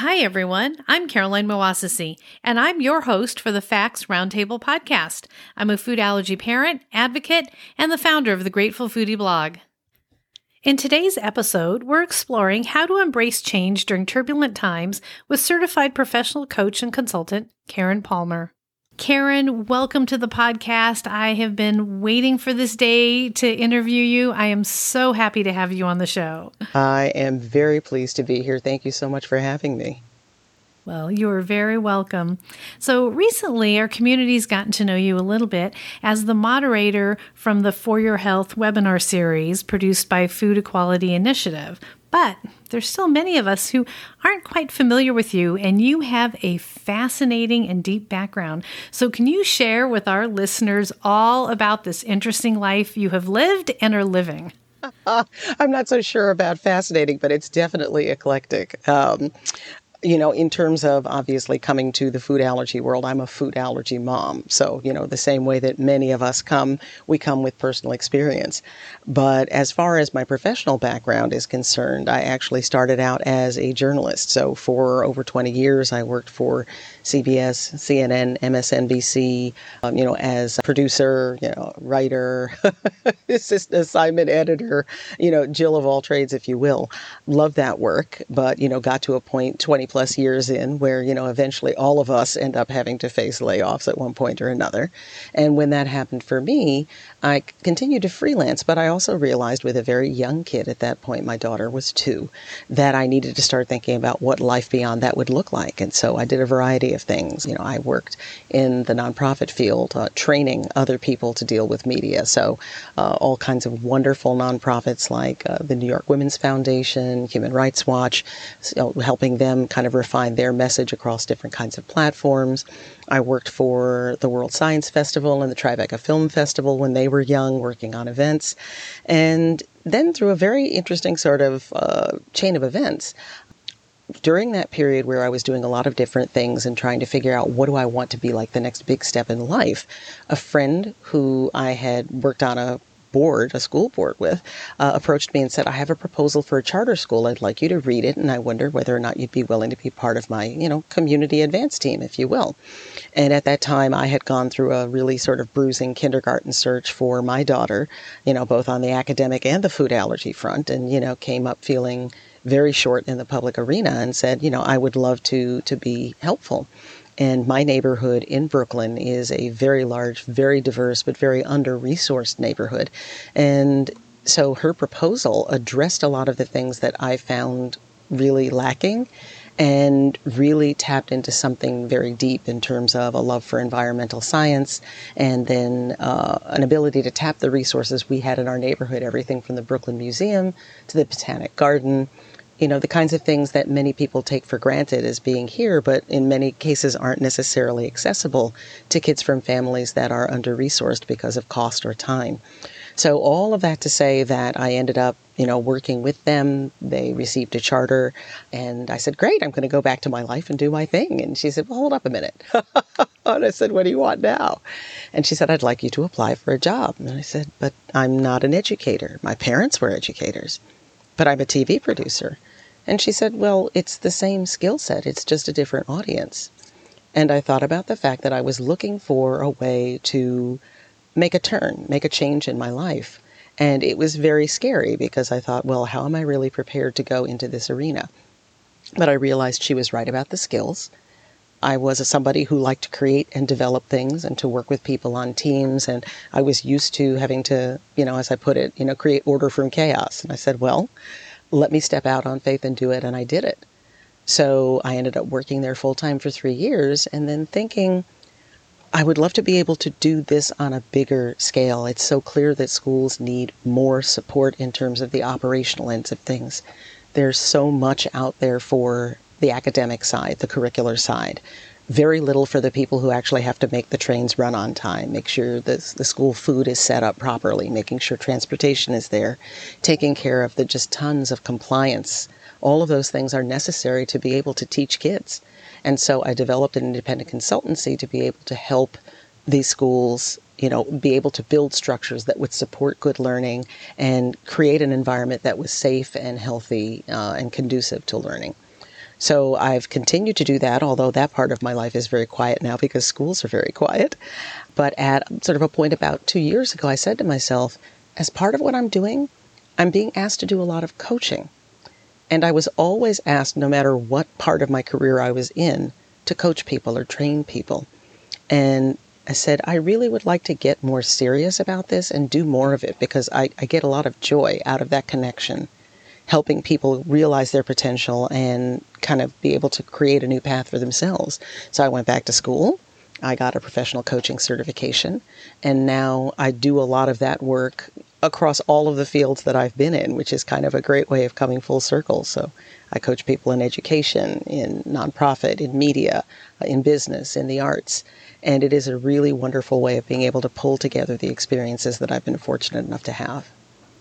Hi, everyone. I'm Caroline Moassessi, and I'm your host for the Facts Roundtable podcast. I'm a food allergy parent, advocate, and the founder of the Grateful Foodie blog. In today's episode, we're exploring how to embrace change during turbulent times with certified professional coach and consultant Karen Palmer. Karen, welcome to the podcast. I have been waiting for this day to interview you. I am so happy to have you on the show. I am very pleased to be here. Thank you so much for having me. Well, you are very welcome. So, recently, our community's gotten to know you a little bit as the moderator from the For Your Health webinar series produced by Food Equality Initiative. But there's still many of us who aren't quite familiar with you, and you have a fascinating and deep background. So, can you share with our listeners all about this interesting life you have lived and are living? I'm not so sure about fascinating, but it's definitely eclectic. Um, you know, in terms of obviously coming to the food allergy world, I'm a food allergy mom. So, you know, the same way that many of us come, we come with personal experience. But as far as my professional background is concerned, I actually started out as a journalist. So, for over 20 years, I worked for CBS, CNN, MSNBC, um, you know, as producer, you know, writer, assistant assignment editor, you know, Jill of all trades, if you will. Love that work, but, you know, got to a point 20 plus years in where, you know, eventually all of us end up having to face layoffs at one point or another. And when that happened for me, I continued to freelance, but I also realized with a very young kid at that point, my daughter was two, that I needed to start thinking about what life beyond that would look like. And so I did a variety of things. You know, I worked in the nonprofit field, uh, training other people to deal with media. So uh, all kinds of wonderful nonprofits like uh, the New York Women's Foundation, Human Rights Watch, know, helping them kind of refine their message across different kinds of platforms. I worked for the World Science Festival and the Tribeca Film Festival when they were young, working on events. And then through a very interesting sort of uh, chain of events, during that period where I was doing a lot of different things and trying to figure out what do I want to be like the next big step in life, a friend who I had worked on a board, a school board with, uh, approached me and said, I have a proposal for a charter school. I'd like you to read it, and I wonder whether or not you'd be willing to be part of my, you know, community advance team, if you will. And at that time, I had gone through a really sort of bruising kindergarten search for my daughter, you know, both on the academic and the food allergy front, and, you know, came up feeling very short in the public arena and said, you know, I would love to to be helpful. And my neighborhood in Brooklyn is a very large, very diverse, but very under resourced neighborhood. And so her proposal addressed a lot of the things that I found really lacking and really tapped into something very deep in terms of a love for environmental science and then uh, an ability to tap the resources we had in our neighborhood everything from the Brooklyn Museum to the Botanic Garden you know, the kinds of things that many people take for granted as being here, but in many cases aren't necessarily accessible to kids from families that are under resourced because of cost or time. So, all of that to say that I ended up, you know, working with them. They received a charter, and I said, Great, I'm going to go back to my life and do my thing. And she said, Well, hold up a minute. and I said, What do you want now? And she said, I'd like you to apply for a job. And I said, But I'm not an educator. My parents were educators, but I'm a TV producer. And she said, Well, it's the same skill set, it's just a different audience. And I thought about the fact that I was looking for a way to make a turn, make a change in my life. And it was very scary because I thought, well, how am I really prepared to go into this arena? But I realized she was right about the skills. I was a, somebody who liked to create and develop things and to work with people on teams. And I was used to having to, you know, as I put it, you know, create order from chaos. And I said, well, let me step out on faith and do it. And I did it. So I ended up working there full time for three years and then thinking, I would love to be able to do this on a bigger scale. It's so clear that schools need more support in terms of the operational ends of things. There's so much out there for the academic side, the curricular side. Very little for the people who actually have to make the trains run on time, make sure the, the school food is set up properly, making sure transportation is there, taking care of the just tons of compliance. All of those things are necessary to be able to teach kids. And so I developed an independent consultancy to be able to help these schools, you know, be able to build structures that would support good learning and create an environment that was safe and healthy uh, and conducive to learning. So I've continued to do that, although that part of my life is very quiet now because schools are very quiet. But at sort of a point about two years ago, I said to myself, as part of what I'm doing, I'm being asked to do a lot of coaching. And I was always asked, no matter what part of my career I was in, to coach people or train people. And I said, I really would like to get more serious about this and do more of it because I, I get a lot of joy out of that connection, helping people realize their potential and kind of be able to create a new path for themselves. So I went back to school. I got a professional coaching certification, and now I do a lot of that work across all of the fields that I've been in, which is kind of a great way of coming full circle. So I coach people in education, in nonprofit, in media, uh, in business, in the arts. And it is a really wonderful way of being able to pull together the experiences that I've been fortunate enough to have.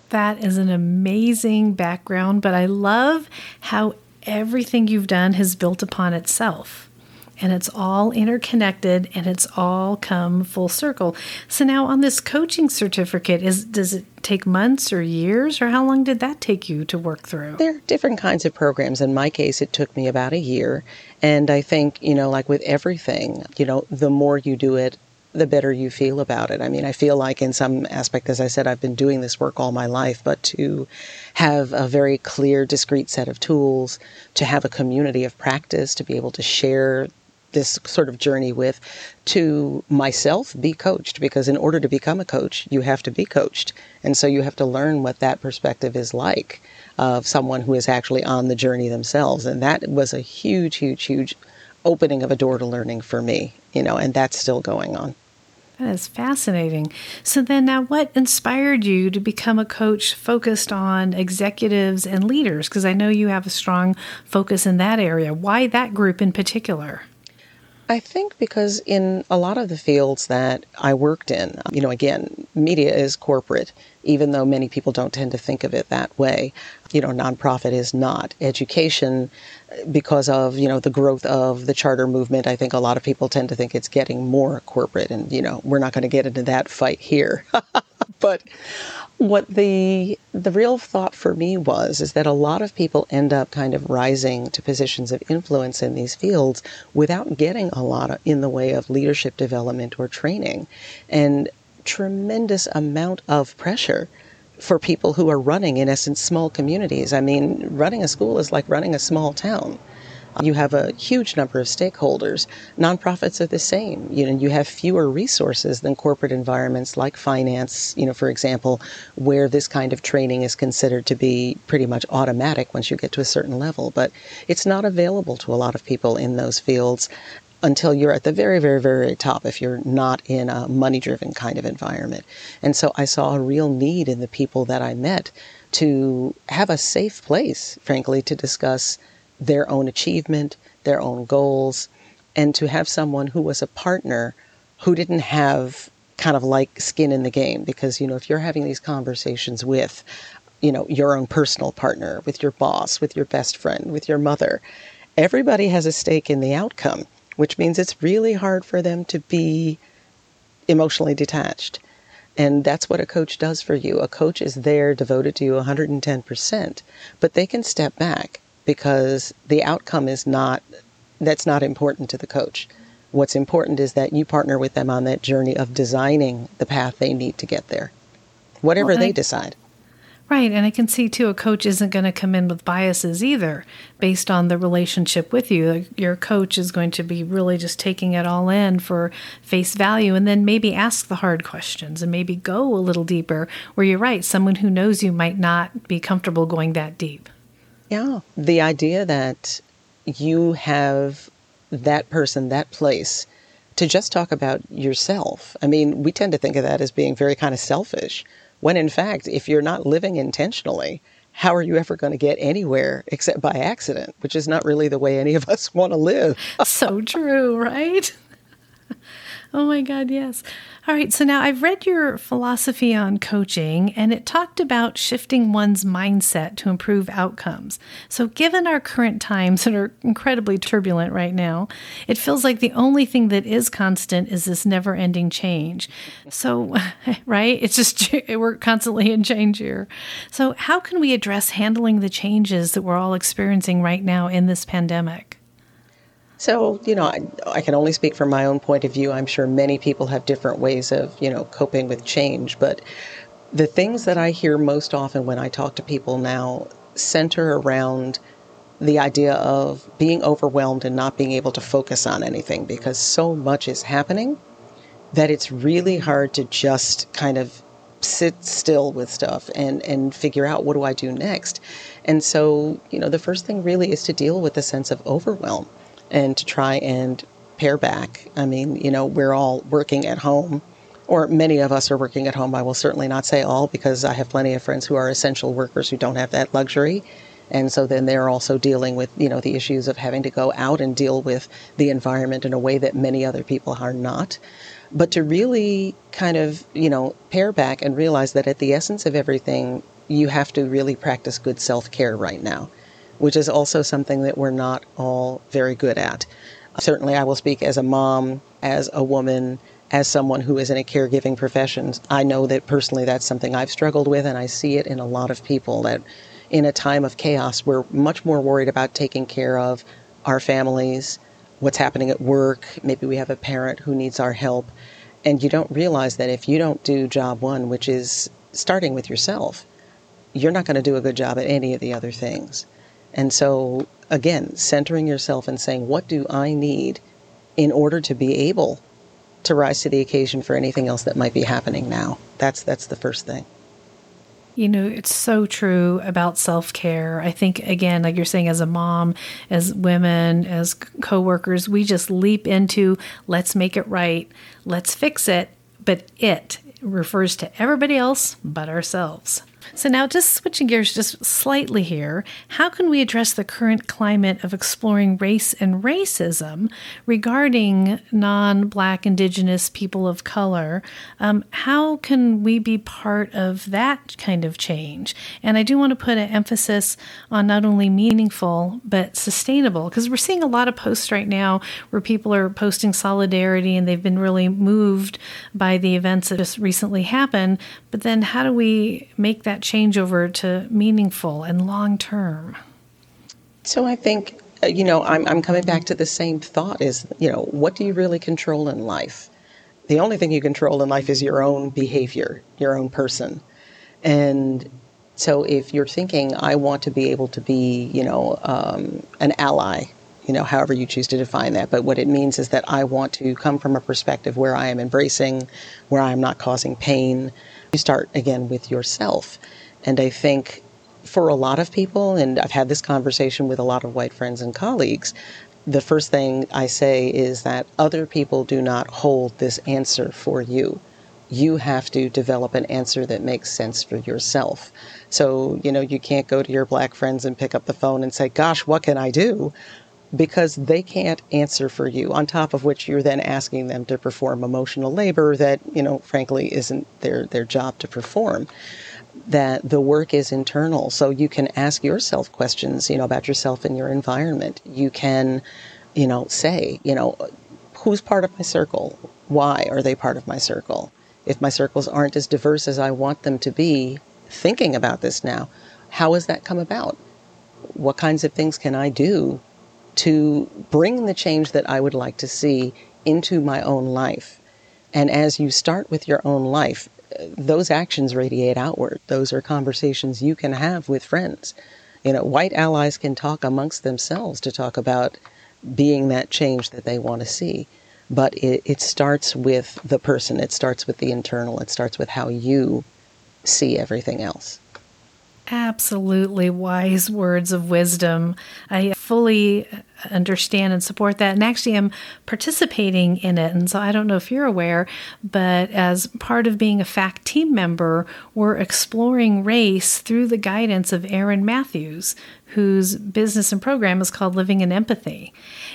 That is an amazing background, but I love how everything you've done has built upon itself and it's all interconnected and it's all come full circle. So now on this coaching certificate is does it take months or years or how long did that take you to work through? There are different kinds of programs. In my case it took me about a year and I think, you know, like with everything, you know, the more you do it, the better you feel about it. I mean, I feel like in some aspect, as I said, I've been doing this work all my life, but to have a very clear, discrete set of tools, to have a community of practice, to be able to share this sort of journey with to myself be coached because in order to become a coach you have to be coached and so you have to learn what that perspective is like of someone who is actually on the journey themselves and that was a huge huge huge opening of a door to learning for me you know and that's still going on that is fascinating. So, then now what inspired you to become a coach focused on executives and leaders? Because I know you have a strong focus in that area. Why that group in particular? I think because in a lot of the fields that I worked in, um, you know, again, media is corporate, even though many people don't tend to think of it that way. You know, nonprofit is not. Education, uh, because of, you know, the growth of the charter movement, I think a lot of people tend to think it's getting more corporate. And, you know, we're not going to get into that fight here. but what the the real thought for me was is that a lot of people end up kind of rising to positions of influence in these fields without getting a lot of, in the way of leadership development or training. And tremendous amount of pressure for people who are running in essence small communities. I mean running a school is like running a small town you have a huge number of stakeholders. Nonprofits are the same. You know, you have fewer resources than corporate environments like finance, you know, for example, where this kind of training is considered to be pretty much automatic once you get to a certain level. But it's not available to a lot of people in those fields until you're at the very, very, very top if you're not in a money driven kind of environment. And so I saw a real need in the people that I met to have a safe place, frankly, to discuss their own achievement, their own goals, and to have someone who was a partner who didn't have kind of like skin in the game. Because, you know, if you're having these conversations with, you know, your own personal partner, with your boss, with your best friend, with your mother, everybody has a stake in the outcome, which means it's really hard for them to be emotionally detached. And that's what a coach does for you. A coach is there devoted to you 110%, but they can step back because the outcome is not that's not important to the coach. What's important is that you partner with them on that journey of designing the path they need to get there, whatever well, they I, decide. Right. And I can see too, a coach isn't going to come in with biases either based on the relationship with you. Your coach is going to be really just taking it all in for face value and then maybe ask the hard questions and maybe go a little deeper where you're right. Someone who knows you might not be comfortable going that deep. Yeah. The idea that you have that person, that place, to just talk about yourself. I mean, we tend to think of that as being very kind of selfish, when in fact, if you're not living intentionally, how are you ever going to get anywhere except by accident, which is not really the way any of us want to live? so true, right? Oh my God, yes. All right, so now I've read your philosophy on coaching, and it talked about shifting one's mindset to improve outcomes. So, given our current times that are incredibly turbulent right now, it feels like the only thing that is constant is this never ending change. So, right? It's just, we're constantly in change here. So, how can we address handling the changes that we're all experiencing right now in this pandemic? So, you know, I, I, can only speak from my own point of view. I'm sure many people have different ways of, you know, coping with change. But the things that I hear most often when I talk to people now center around the idea of being overwhelmed and not being able to focus on anything because so much is happening that it's really hard to just kind of sit still with stuff and, and figure out what do I do next. And so, you know, the first thing really is to deal with the sense of overwhelm and to try and pare back. I mean, you know, we're all working at home, or many of us are working at home. I will certainly not say all because I have plenty of friends who are essential workers who don't have that luxury. And so then they're also dealing with, you know, the issues of having to go out and deal with the environment in a way that many other people are not. But to really kind of, you know, pare back and realize that at the essence of everything, you have to really practice good self care right now which is also something that we're not all very good at. Certainly, I will speak as a mom, as a woman, as someone who is in a caregiving profession. I know that personally that's something I've struggled with, and I see it in a lot of people that in a time of chaos, we're much more worried about taking care of our families, what's happening at work. Maybe we have a parent who needs our help. And you don't realize that if you don't do job one, which is starting with yourself, you're not going to do a good job at any of the other things. And so, again, centering yourself and saying, what do I need in order to be able to rise to the occasion for anything else that might be happening now? That's, that's the first thing. You know, it's so true about self care. I think, again, like you're saying, as a mom, as women, as co workers, we just leap into let's make it right, let's fix it. But it refers to everybody else but ourselves. So, now just switching gears just slightly here, how can we address the current climate of exploring race and racism regarding non Black, Indigenous people of color? Um, how can we be part of that kind of change? And I do want to put an emphasis on not only meaningful, but sustainable, because we're seeing a lot of posts right now where people are posting solidarity and they've been really moved by the events that just recently happened. But then, how do we make that change over to meaningful and long term? So I think, uh, you know, I'm, I'm coming back to the same thought is, you know, what do you really control in life? The only thing you control in life is your own behavior, your own person. And so if you're thinking, I want to be able to be, you know, um, an ally, you know, however you choose to define that. But what it means is that I want to come from a perspective where I am embracing, where I am not causing pain, you start again with yourself. And I think for a lot of people, and I've had this conversation with a lot of white friends and colleagues, the first thing I say is that other people do not hold this answer for you. You have to develop an answer that makes sense for yourself. So, you know, you can't go to your black friends and pick up the phone and say, Gosh, what can I do? Because they can't answer for you on top of which you're then asking them to perform emotional labor that you know frankly isn't their their job to perform. That the work is internal. So you can ask yourself questions you know about yourself and your environment. You can you know say you know who's part of my circle? Why are they part of my circle? If my circles aren't as diverse as i want them to be thinking about this now how has that come about? What kinds of things can i do to bring the change that I would like to see into my own life. And as you start with your own life, those actions radiate outward. Those are conversations you can have with friends. You know, white allies can talk amongst themselves to talk about being that change that they want to see. But it, it starts with the person, it starts with the internal, it starts with how you see everything else. Absolutely wise words of wisdom. I fully understand and support that and actually am participating in it. And so I don't know if you're aware, but as part of being a FACT team member, we're exploring race through the guidance of Erin Matthews, whose business and program is called Living in Empathy.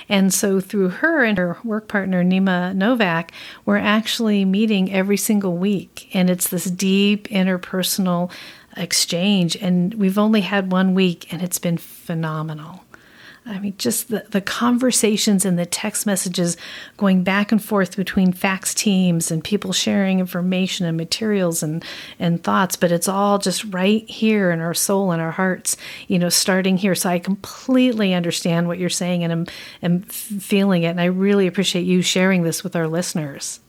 And so through her and her work partner, Nima Novak, we're actually meeting every single week. And it's this deep interpersonal exchange. And we've only had one week, and it's been phenomenal. I mean, just the, the conversations and the text messages going back and forth between FACT's teams and people sharing information and materials and, and thoughts, but it's all just right here in our soul and our hearts, you know, starting here. So I completely understand what you're saying and I'm, am feeling it. And I really appreciate you sharing this with our listeners.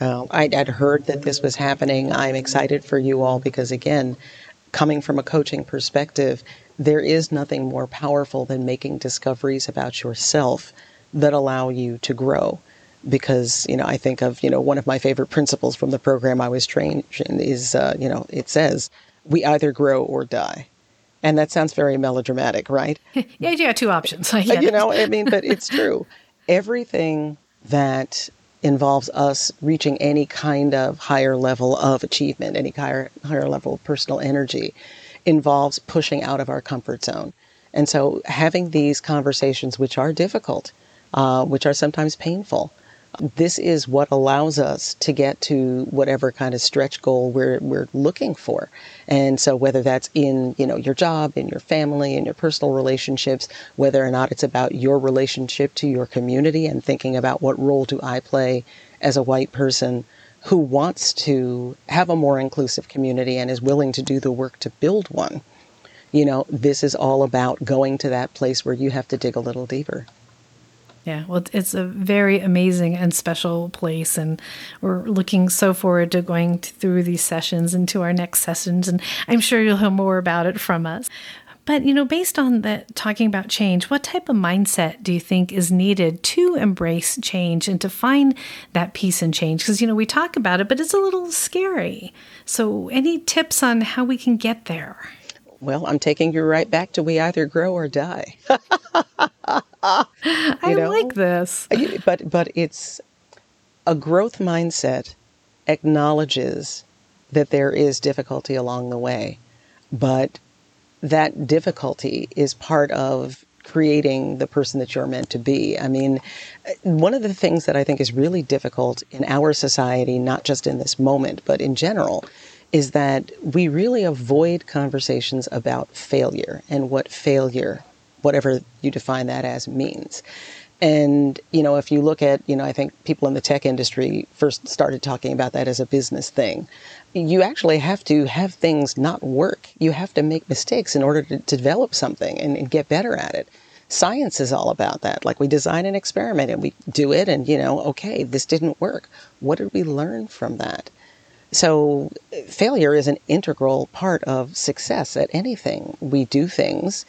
Well, I'd, I'd heard that this was happening. I'm excited for you all because, again, coming from a coaching perspective, there is nothing more powerful than making discoveries about yourself that allow you to grow. Because, you know, I think of, you know, one of my favorite principles from the program I was trained in is, uh, you know, it says, we either grow or die. And that sounds very melodramatic, right? yeah, you got two options. you know, I mean, but it's true. Everything that involves us reaching any kind of higher level of achievement, any higher, higher level of personal energy, involves pushing out of our comfort zone. And so having these conversations, which are difficult, uh, which are sometimes painful, this is what allows us to get to whatever kind of stretch goal we're, we're looking for. And so whether that's in, you know, your job, in your family, in your personal relationships, whether or not it's about your relationship to your community and thinking about what role do I play as a white person who wants to have a more inclusive community and is willing to do the work to build one. You know, this is all about going to that place where you have to dig a little deeper. Yeah, well, it's a very amazing and special place, and we're looking so forward to going through these sessions and to our next sessions, and I'm sure you'll hear more about it from us. But, you know, based on that talking about change, what type of mindset do you think is needed to embrace change and to find that peace and change? Because, you know, we talk about it, but it's a little scary. So, any tips on how we can get there? Well, I'm taking you right back to we either grow or die. I know? like this. Uh, but but it's a growth mindset acknowledges that there is difficulty along the way, but that difficulty is part of creating the person that you're meant to be. I mean, uh, one of the things that I think is really difficult in our society, not just in this moment, but in general, is that we really avoid conversations about failure and what failure, whatever you define that as, means. And, you know, if you look at, you know, I think people in the tech industry first started talking about that as a business thing you actually have to have things not work. You have to make mistakes in order to, develop something and, and, get better at it. Science is all about that. Like we design an experiment and we do it, and you know, okay, this didn't work. What did we learn from that? So, failure is an integral part of success at anything. We do things,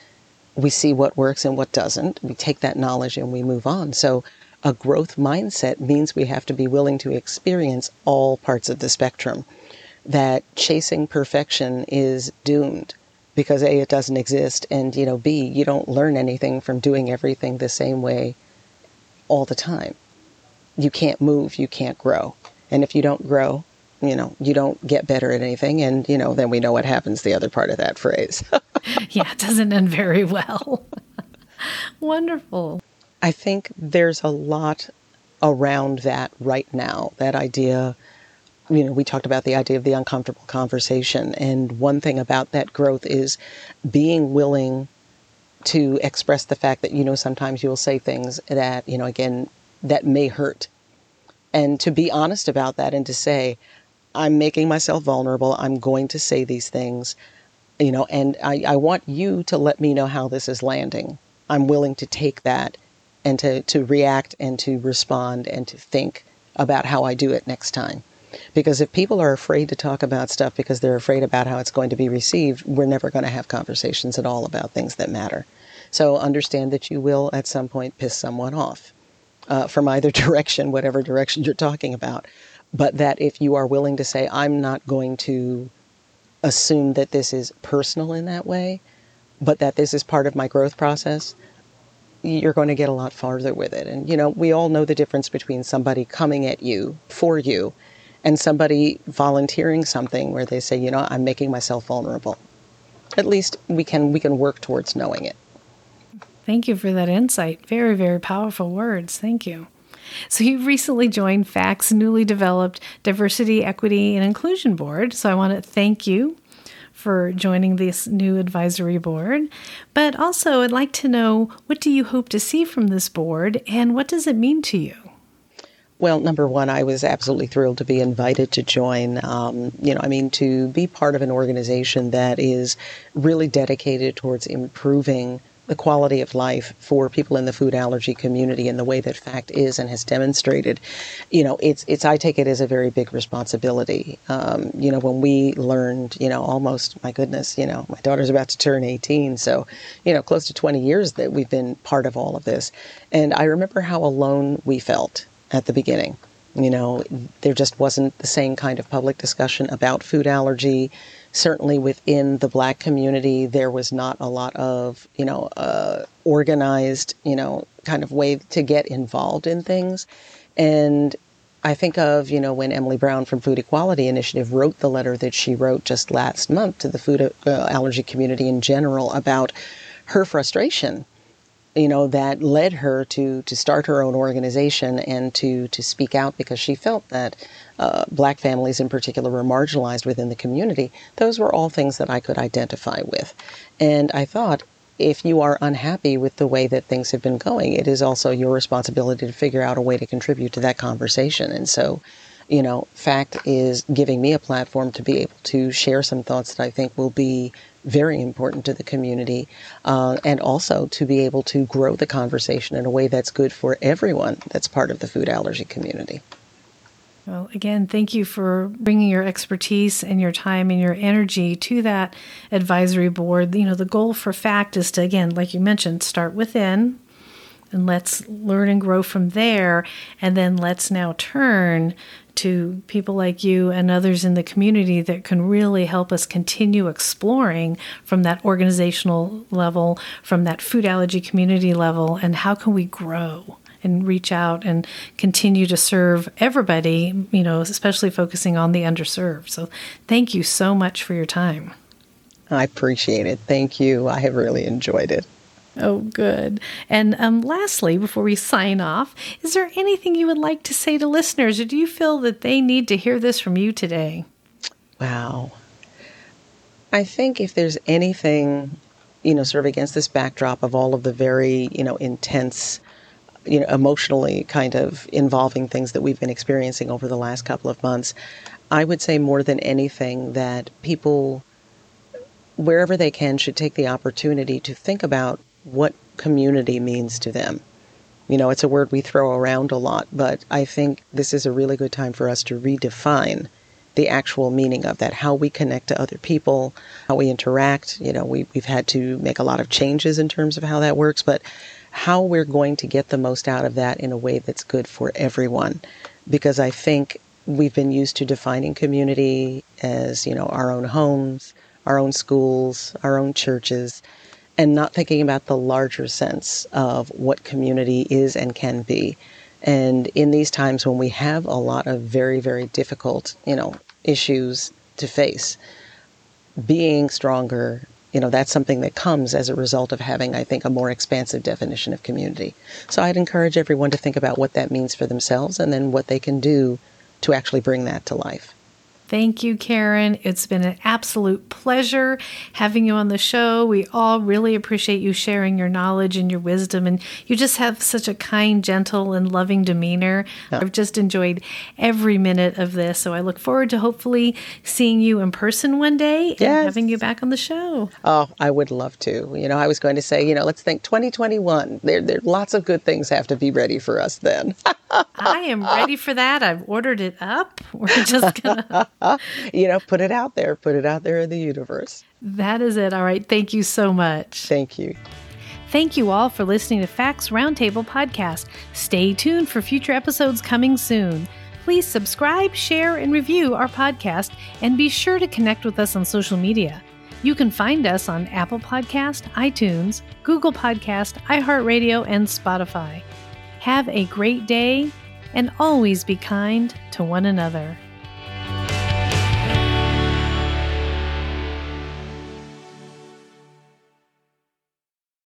we see what works and what doesn't, we take that knowledge and we move on. So, a growth mindset means we have to be willing to experience all parts of the spectrum that chasing perfection is doomed because A, it doesn't exist, and you know, B, you don't learn anything from doing everything the same way all the time. You can't move, you can't grow. And if you don't grow, you know, you don't get better at anything, and you know, then we know what happens the other part of that phrase. yeah, it doesn't end very well. Wonderful. I think there's a lot around that right now, that idea you know, we talked about the idea of the uncomfortable conversation. And one thing about that growth is being willing to express the fact that, you know, sometimes you'll say things that, you know, again, that may hurt. And to be honest about that and to say, I'm making myself vulnerable. I'm going to say these things, you know, and I, I want you to let me know how this is landing. I'm willing to take that and to, to react and to respond and to think about how I do it next time. Because if people are afraid to talk about stuff because they're afraid about how it's going to be received, we're never going to have conversations at all about things that matter. So understand that you will at some point piss someone off uh, from either direction, whatever direction you're talking about. But that if you are willing to say, I'm not going to assume that this is personal in that way, but that this is part of my growth process, you're going to get a lot farther with it. And, you know, we all know the difference between somebody coming at you for you and somebody volunteering something where they say, you know, I'm making myself vulnerable. At least we can we can work towards knowing it. Thank you for that insight. Very, very powerful words. Thank you. So, you recently joined FACT's newly developed Diversity, Equity, and Inclusion Board. So, I want to thank you for joining this new advisory board. But also, I'd like to know what do you hope to see from this board and what does it mean to you? Well, number one, I was absolutely thrilled to be invited to join. Um, you know, I mean, to be part of an organization that is really dedicated towards improving the quality of life for people in the food allergy community in the way that FACT is and has demonstrated, you know, it's it's I take it as a very big responsibility. Um, you know, when we learned, you know, almost my goodness, you know, my daughter's about to turn 18, so you know, close to 20 years that we've been part of all of this, and I remember how alone we felt at the beginning. You know, there just wasn't the same kind of public discussion about food allergy certainly within the black community, there was not a lot of, you know, uh, organized, you know, kind of way to get involved in things. And I think of, you know, when Emily Brown from Food Equality Initiative wrote the letter that she wrote just last month to the food uh, allergy community in general about her frustration you know that led her to to start her own organization and to to speak out because she felt that uh, black families in particular were marginalized within the community. Those were all things that I could identify with, and I thought. If you are unhappy with the way that things have been going, it is also your responsibility to figure out a way to contribute to that conversation. And so, you know, FACT is giving me a platform to be able to share some thoughts that I think will be very important to the community, uh, and also to be able to grow the conversation in a way that's good for everyone that's part of the food allergy community. Well, again, thank you for bringing your expertise and your time and your energy to that advisory board. You know, the goal for FACT is to, again, like you mentioned, start within and let's learn and grow from there. And then let's now turn to people like you and others in the community that can really help us continue exploring from that organizational level, from that food allergy community level, and how can we grow and reach out and continue to serve everybody, you know, especially focusing on the underserved. So thank you so much for your time. I appreciate it. Thank you. I have really enjoyed it. Oh, good. And um, lastly, before we sign off, is there anything you would like to say to listeners, or do you feel that they need to hear this from you today? Wow. I think if there's anything, you know, sort of against this backdrop of all of the very, you know, intense, you know, emotionally kind of involving things that we've been experiencing over the last couple of months, I would say more than anything that people, wherever they can, should take the opportunity to think about what community means to them. You know, it's a word we throw around a lot, but I think this is a really good time for us to redefine the actual meaning of that, how we connect to other people, how we interact. You know, we, we've had to make a lot of changes in terms of how that works, but how we're going to get the most out of that in a way that's good for everyone. Because I think we've been used to defining community as, you know, our own homes, our own schools, our own churches and not thinking about the larger sense of what community is and can be. And in these times when we have a lot of very, very difficult, you know, issues to face, being stronger, you know, that's something that comes as a result of having, I think, a more expansive definition of community. So I'd encourage everyone to think about what that means for themselves and then what they can do to actually bring that to life. Thank you, Karen. It's been an absolute pleasure having you on the show. We all really appreciate you sharing your knowledge and your wisdom, and you just have such a kind, gentle, and loving demeanor. Yeah. I've just enjoyed every minute of this. So I look forward to hopefully seeing you in person one day and having you back on the show. Oh, I would love to. You know, I was going to say, you know, let's think 2021. There, there lots of good things have to be ready for us then. I am ready for that. I've ordered it up. We're just gonna you know, put it out there, put it out there in the universe. That is it. All right. Thank you so much. Thank you. Thank you all for listening to Facts Roundtable podcast. Stay tuned for future episodes coming soon. Please subscribe, share, and review our podcast, and be sure to connect with us on social media. You can find us on Apple Podcast, iTunes, Google Podcast, iHeartRadio, and Spotify. Have a great day and always be kind to one another.